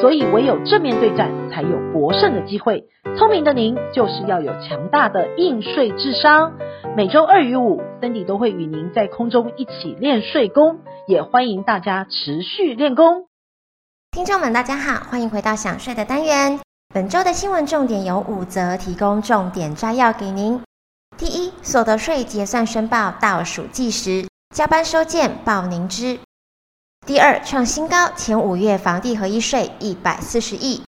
所以唯有正面对战，才有博胜的机会。聪明的您，就是要有强大的应税智商。每周二与五，Cindy 都会与您在空中一起练税功，也欢迎大家持续练功。听众们，大家好，欢迎回到想税的单元。本周的新闻重点有五则，提供重点摘要给您。第一，所得税结算申报倒数计时，加班收件报您知。第二，创新高，前五月房地合一税一百四十亿。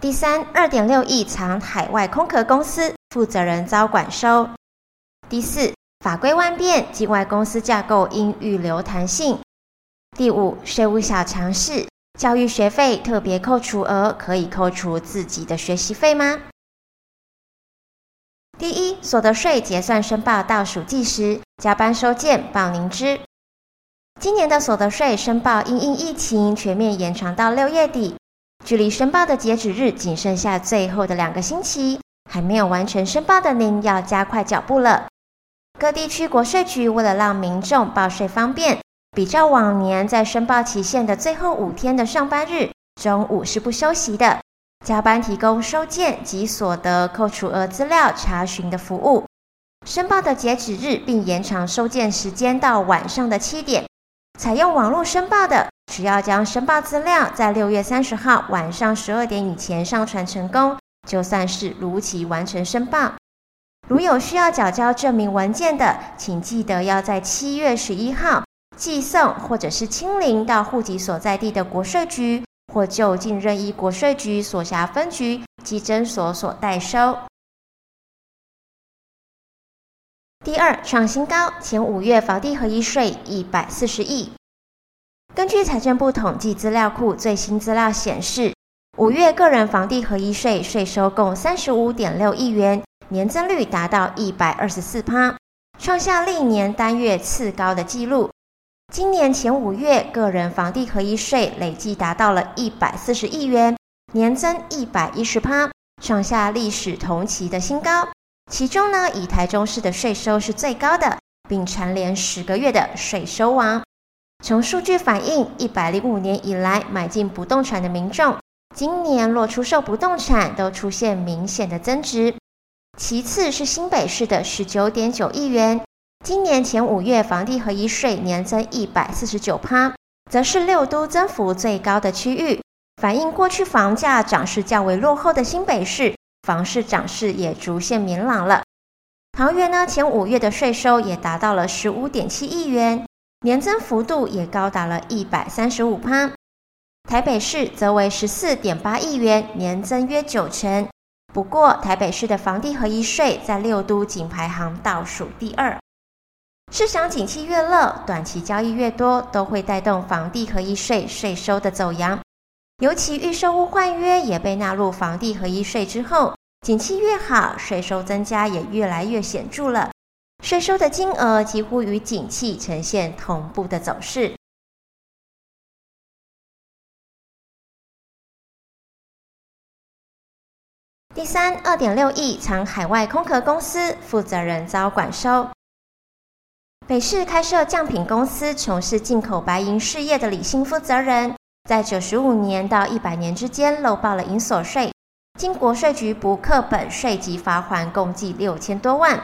第三，二点六亿藏海外空壳公司，负责人遭管收。第四，法规万变，境外公司架构应预留弹性。第五，税务小常识，教育学费特别扣除额可以扣除自己的学习费吗？第一，所得税结算申报倒数计时，加班收件报您知。今年的所得税申报因应疫情全面延长到六月底，距离申报的截止日仅剩下最后的两个星期，还没有完成申报的您要加快脚步了。各地区国税局为了让民众报税方便，比照往年在申报期限的最后五天的上班日，中午是不休息的，加班提供收件及所得扣除额资料查询的服务。申报的截止日并延长收件时间到晚上的七点。采用网络申报的，只要将申报资料在六月三十号晚上十二点以前上传成功，就算是如期完成申报。如有需要缴交证明文件的，请记得要在七月十一号寄送或者是亲临到户籍所在地的国税局或就近任意国税局所辖分局稽征所所代收。第二，创新高，前五月房地合一税一百四十亿。根据财政部统计资料库最新资料显示，五月个人房地合一税税收共三十五点六亿元。年增率达到一百二十四趴，创下历年单月次高的纪录。今年前五月个人房地合一税累计达到了一百四十亿元，年增一百一十趴，创下历史同期的新高。其中呢，以台中市的税收是最高的，并蝉联十个月的税收王。从数据反映，一百零五年以来买进不动产的民众，今年若出售不动产都出现明显的增值。其次是新北市的十九点九亿元，今年前五月房地合一税年增一百四十九趴，则是六都增幅最高的区域，反映过去房价涨势较为落后的新北市房市涨势也逐渐明朗了。桃园呢，前五月的税收也达到了十五点七亿元，年增幅度也高达了一百三十五趴。台北市则为十四点八亿元，年增约九成。不过，台北市的房地合一税在六都仅排行倒数第二。市场景气越热，短期交易越多，都会带动房地合一税税收的走扬。尤其预售屋换约也被纳入房地合一税之后，景气越好，税收增加也越来越显著了。税收的金额几乎与景气呈现同步的走势。第三，二点六亿藏海外空壳公司，负责人遭管收。北市开设酱品公司，从事进口白银事业的李姓负责人，在九十五年到一百年之间漏报了营所税，经国税局补课本税及罚锾共计六千多万。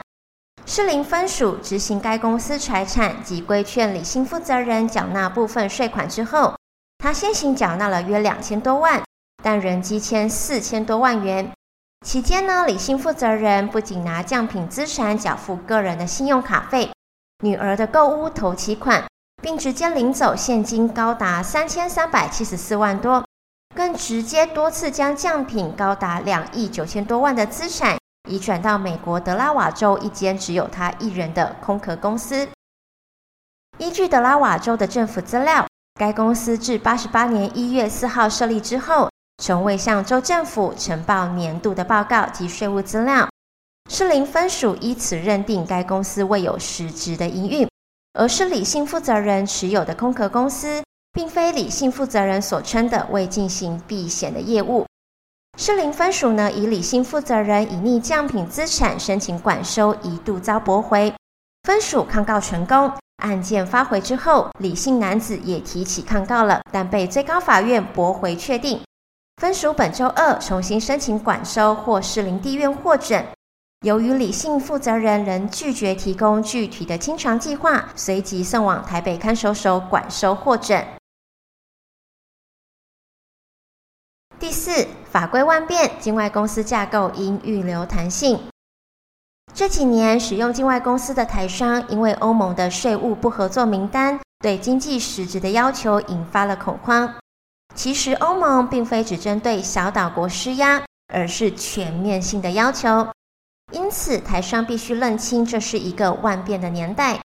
士林分署执行该公司财产及规劝李姓负责人缴纳部分税款之后，他先行缴纳了约两千多万，但仍积欠四千多万元。期间呢，李姓负责人不仅拿酱品资产缴付个人的信用卡费、女儿的购屋头期款，并直接领走现金高达三千三百七十四万多，更直接多次将酱品高达两亿九千多万的资产移转到美国德拉瓦州一间只有他一人的空壳公司。依据德拉瓦州的政府资料，该公司自八十八年一月四号设立之后，从未向州政府呈报年度的报告及税务资料，士林分署依此认定该公司未有实质的营运，而是李姓负责人持有的空壳公司，并非李姓负责人所称的未进行避险的业务。士林分署呢，以李姓负责人隐匿降品资产申请管收，一度遭驳回，分署抗告成功。案件发回之后，李姓男子也提起抗告了，但被最高法院驳回确定。分署本周二重新申请管收，或士林地院获准。由于李姓负责人仍拒绝提供具体的清偿计划，随即送往台北看守所管收获准。第四，法规万变，境外公司架构应预留弹性。这几年，使用境外公司的台商，因为欧盟的税务不合作名单对经济实质的要求，引发了恐慌。其实，欧盟并非只针对小岛国施压，而是全面性的要求。因此，台商必须认清，这是一个万变的年代，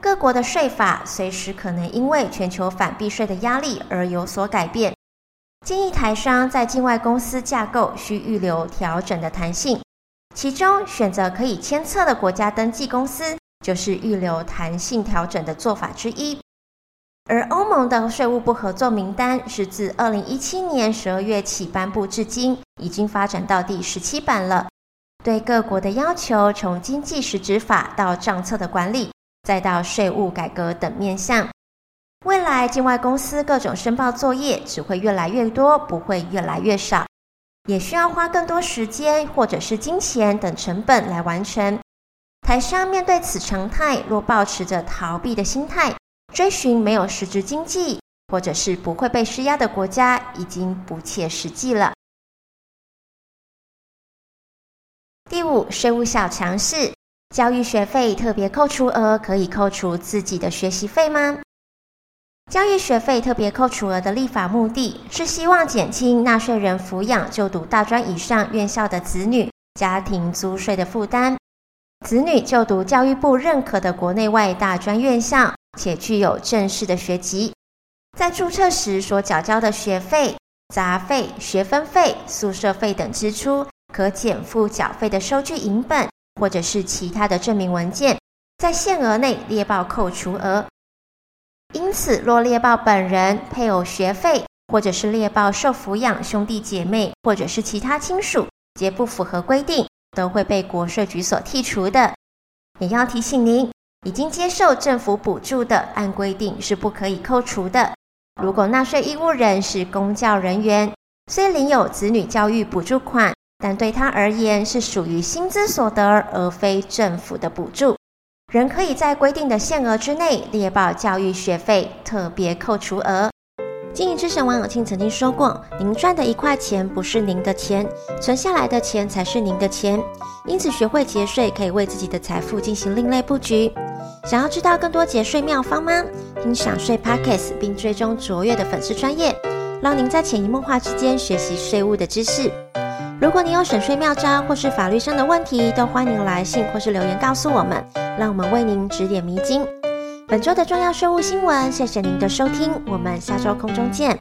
各国的税法随时可能因为全球反避税的压力而有所改变。建议台商在境外公司架构需预留调整的弹性。其中选择可以迁册的国家登记公司，就是预留弹性调整的做法之一。而欧盟的税务不合作名单是自二零一七年十二月起颁布至今，已经发展到第十七版了。对各国的要求，从经济实质法到账册的管理，再到税务改革等面向，未来境外公司各种申报作业只会越来越多，不会越来越少。也需要花更多时间或者是金钱等成本来完成。台商面对此常态，若保持着逃避的心态，追寻没有实质经济或者是不会被施压的国家，已经不切实际了。第五，税务小常识：教育学费特别扣除额可以扣除自己的学习费吗？教育学费特别扣除额的立法目的是希望减轻纳税人抚养就读大专以上院校的子女家庭租税的负担。子女就读教育部认可的国内外大专院校，且具有正式的学籍，在注册时所缴交的学费、杂费、学分费、宿舍费等支出，可减负缴费的收据影本或者是其他的证明文件，在限额内列报扣除额。因此，若列报本人、配偶学费，或者是列报受抚养兄弟姐妹，或者是其他亲属，皆不符合规定，都会被国税局所剔除的。也要提醒您，已经接受政府补助的，按规定是不可以扣除的。如果纳税义务人是公教人员，虽领有子女教育补助款，但对他而言是属于薪资所得，而非政府的补助。仍可以在规定的限额之内列报教育学费特别扣除额。经营之神王永庆曾经说过：“您赚的一块钱不是您的钱，存下来的钱才是您的钱。因此，学会节税可以为自己的财富进行另类布局。想要知道更多节税妙方吗？听享税 Podcast 并追踪卓越的粉丝专业，让您在潜移默化之间学习税务的知识。如果你有省税妙招或是法律上的问题，都欢迎来信或是留言告诉我们。”让我们为您指点迷津。本周的重要税务新闻，谢谢您的收听，我们下周空中见。